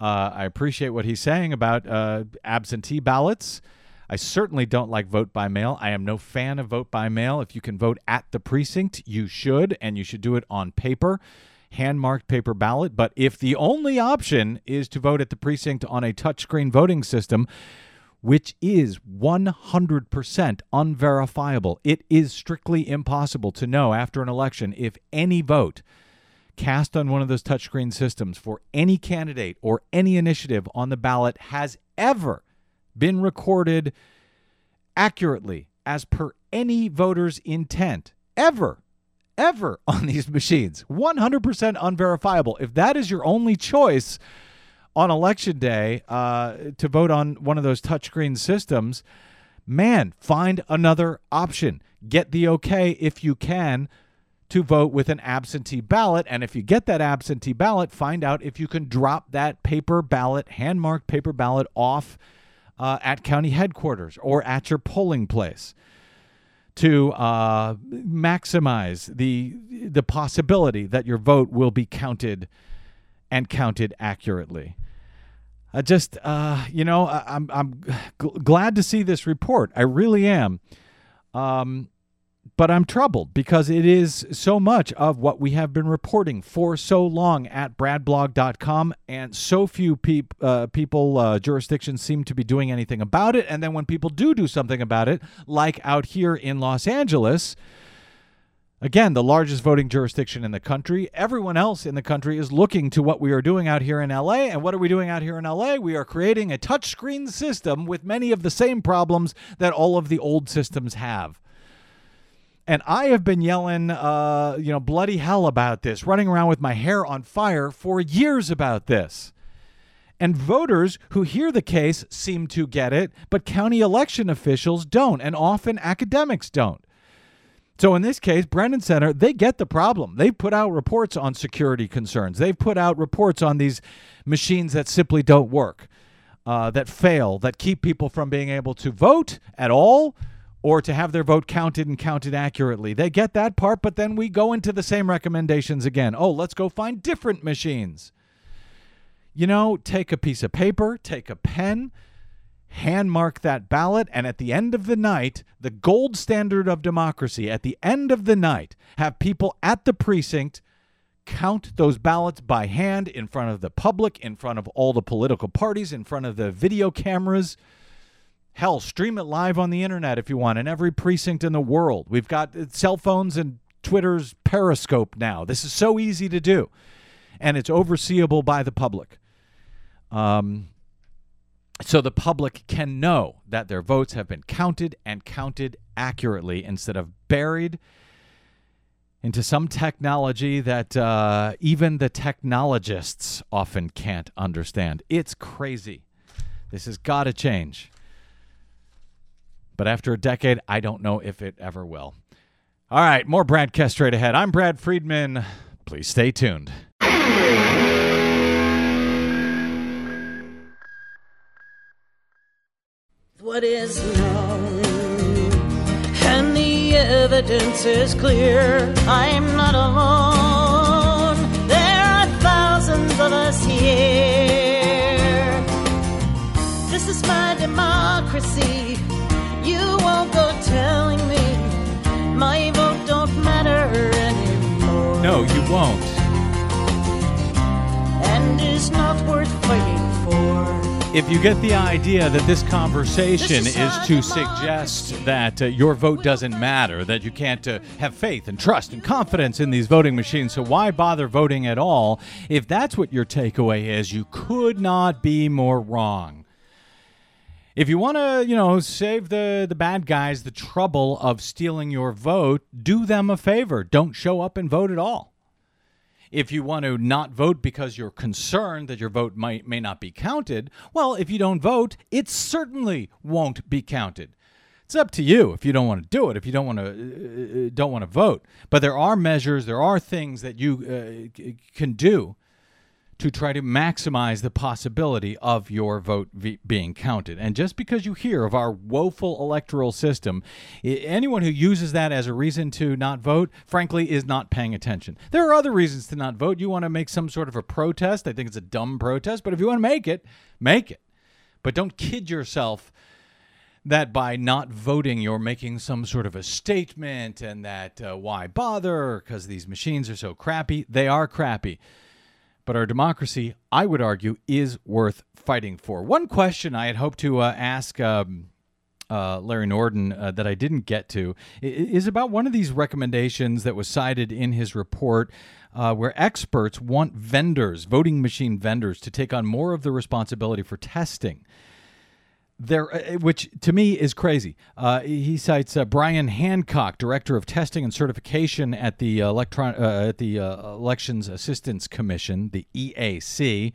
Uh, I appreciate what he's saying about uh, absentee ballots. I certainly don't like vote by mail. I am no fan of vote by mail. If you can vote at the precinct, you should, and you should do it on paper, hand marked paper ballot. But if the only option is to vote at the precinct on a touchscreen voting system, which is 100% unverifiable. It is strictly impossible to know after an election if any vote cast on one of those touchscreen systems for any candidate or any initiative on the ballot has ever been recorded accurately as per any voter's intent. Ever. Ever on these machines. 100% unverifiable. If that is your only choice, on election day uh, to vote on one of those touchscreen systems, man, find another option. Get the okay if you can to vote with an absentee ballot. And if you get that absentee ballot, find out if you can drop that paper ballot, hand marked paper ballot, off uh, at county headquarters or at your polling place to uh, maximize the the possibility that your vote will be counted and counted accurately. I just, uh, you know, I, am I'm, I'm glad to see this report. I really am. Um, but I'm troubled because it is so much of what we have been reporting for so long at bradblog.com, and so few peop, uh, people, uh, jurisdictions seem to be doing anything about it. And then when people do do something about it, like out here in Los Angeles, Again, the largest voting jurisdiction in the country. Everyone else in the country is looking to what we are doing out here in LA. And what are we doing out here in LA? We are creating a touchscreen system with many of the same problems that all of the old systems have. And I have been yelling, uh, you know, bloody hell about this, running around with my hair on fire for years about this. And voters who hear the case seem to get it, but county election officials don't, and often academics don't. So in this case, Brennan Center, they get the problem. They've put out reports on security concerns. They've put out reports on these machines that simply don't work, uh, that fail, that keep people from being able to vote at all or to have their vote counted and counted accurately. They get that part, but then we go into the same recommendations again. Oh, let's go find different machines. You know, take a piece of paper, take a pen, hand mark that ballot, and at the end of the night, the gold standard of democracy, at the end of the night, have people at the precinct count those ballots by hand in front of the public, in front of all the political parties, in front of the video cameras. Hell, stream it live on the internet if you want in every precinct in the world. We've got uh, cell phones and Twitter's Periscope now. This is so easy to do, and it's overseeable by the public. Um, so the public can know that their votes have been counted and counted accurately instead of buried into some technology that uh, even the technologists often can't understand. It's crazy. This has got to change. But after a decade, I don't know if it ever will. All right, more BradCast straight ahead. I'm Brad Friedman. Please stay tuned. what is known. And the evidence is clear. I'm not alone. There are thousands of us here. This is my democracy. You won't go telling me my vote don't matter anymore. No, you won't. And is not worth fighting for. If you get the idea that this conversation is to suggest that uh, your vote doesn't matter, that you can't uh, have faith and trust and confidence in these voting machines, so why bother voting at all? If that's what your takeaway is, you could not be more wrong. If you want to, you know, save the the bad guys the trouble of stealing your vote, do them a favor. Don't show up and vote at all. If you want to not vote because you're concerned that your vote might may not be counted, well, if you don't vote, it certainly won't be counted. It's up to you if you don't want to do it, if you don't want to uh, uh don't want to vote. But there are measures, there are things that you uh, can do to try to maximize the possibility of your vote v- being counted. And just because you hear of our woeful electoral system, I- anyone who uses that as a reason to not vote, frankly, is not paying attention. There are other reasons to not vote. You want to make some sort of a protest. I think it's a dumb protest, but if you want to make it, make it. But don't kid yourself that by not voting, you're making some sort of a statement and that uh, why bother because these machines are so crappy. They are crappy But our democracy, I would argue, is worth fighting for. One question I had hoped to uh, ask um, uh, Larry Norden uh, that I didn't get to is about one of these recommendations that was cited in his report. Uh, where experts want vendors, voting machine vendors, to take on more of the responsibility for testing there, uh, which to me is crazy. Uh, he cites uh, Brian Hancock, director of testing and certification at the electron uh, at the uh, Elections Assistance Commission, the EAC.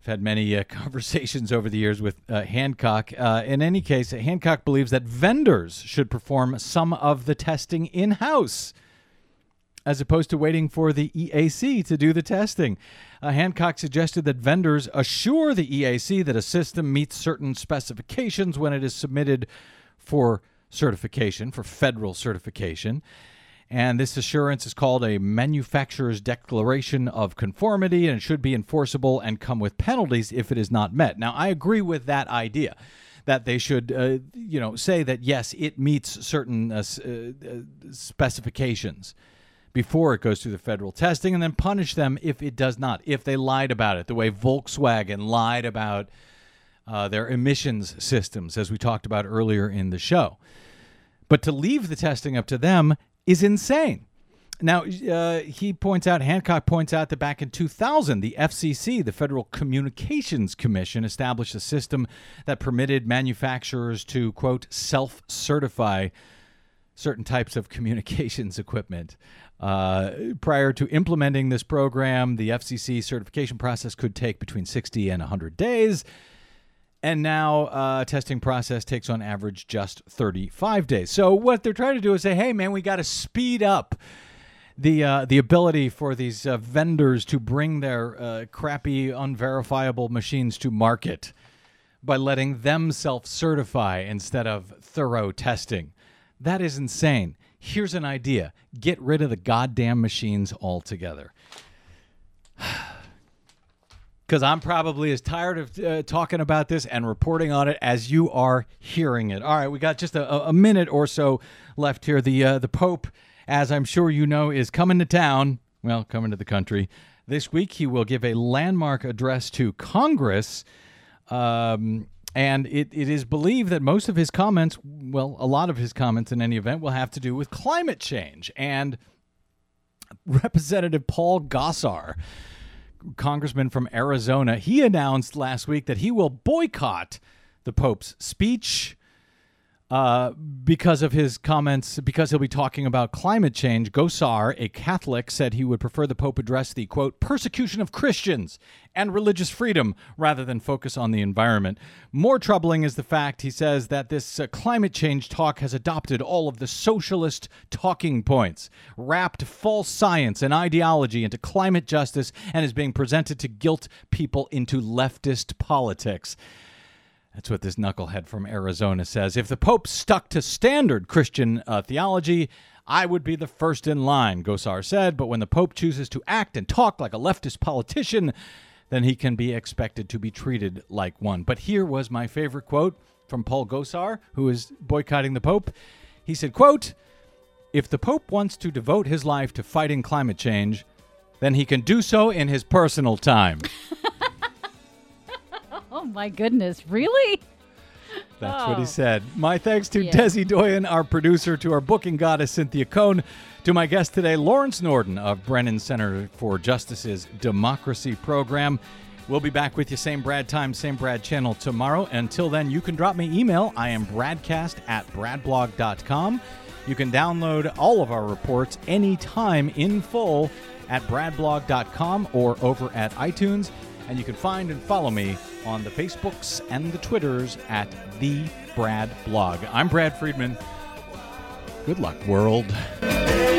I've had many uh, conversations over the years with uh, Hancock. Uh, in any case, Hancock believes that vendors should perform some of the testing in house as opposed to waiting for the EAC to do the testing. Uh, Hancock suggested that vendors assure the EAC that a system meets certain specifications when it is submitted for certification, for federal certification. And this assurance is called a manufacturer's declaration of conformity and it should be enforceable and come with penalties if it is not met. Now, I agree with that idea that they should, uh, you know, say that yes, it meets certain uh, uh, uh, specifications before it goes through the federal testing and then punish them if it does not, if they lied about it, the way Volkswagen lied about uh, their emissions systems, as we talked about earlier in the show. But to leave the testing up to them is insane. Now, uh, he points out, Hancock points out that back in 2000, the FCC, the Federal Communications Commission, established a system that permitted manufacturers to, quote, self certify certain types of communications equipment. Uh, prior to implementing this program, the FCC certification process could take between 60 and 100 days. And now, uh, testing process takes on average just 35 days. So what they're trying to do is say, "Hey, man, we got to speed up the uh, the ability for these uh, vendors to bring their uh, crappy, unverifiable machines to market by letting them self-certify instead of thorough testing." That is insane. Here's an idea: get rid of the goddamn machines altogether because I'm probably as tired of uh, talking about this and reporting on it as you are hearing it. All right, we got just a, a minute or so left here. The uh, the Pope, as I'm sure you know, is coming to town. Well, coming to the country this week. He will give a landmark address to Congress. Um, and it, it is believed that most of his comments, well, a lot of his comments in any event, will have to do with climate change. And Representative Paul Gosar, congressman from Arizona, he announced last week that he will boycott the Pope's speech uh, because of his comments, because he'll be talking about climate change. Gosar, a Catholic, said he would prefer the Pope address the quote, persecution of Christians and religious freedom rather than focus on the environment. More troubling is the fact, he says, that this uh, climate change talk has adopted all of the socialist talking points, wrapped false science and ideology into climate justice, and is being presented to guilt people into leftist politics. That's what this knucklehead from Arizona says. If the Pope stuck to standard Christian uh, theology, I would be the first in line, Gosar said. But when the Pope chooses to act and talk like a leftist politician, then he can be expected to be treated like one. But here was my favorite quote from Paul Gosar, who is boycotting the Pope. He said, quote, if the Pope wants to devote his life to fighting climate change, then he can do so in his personal time. Oh my goodness, really? That's what Oh. he said. My thanks to Yeah. Desi Doyen, our producer, to our booking goddess, Cynthia Cohn, to my guest today, Lawrence Norden of Brennan Center for Justice's Democracy Program. We'll be back with you, same Brad time, same Brad channel tomorrow. Until then, you can drop me email. I am bradcast at bradblog.com. You can download all of our reports anytime in full at bradblog.com or over at iTunes. And you can find and follow me on the Facebooks and the Twitters at the Brad Blog. I'm Brad Friedman. Good luck, world. Everybody.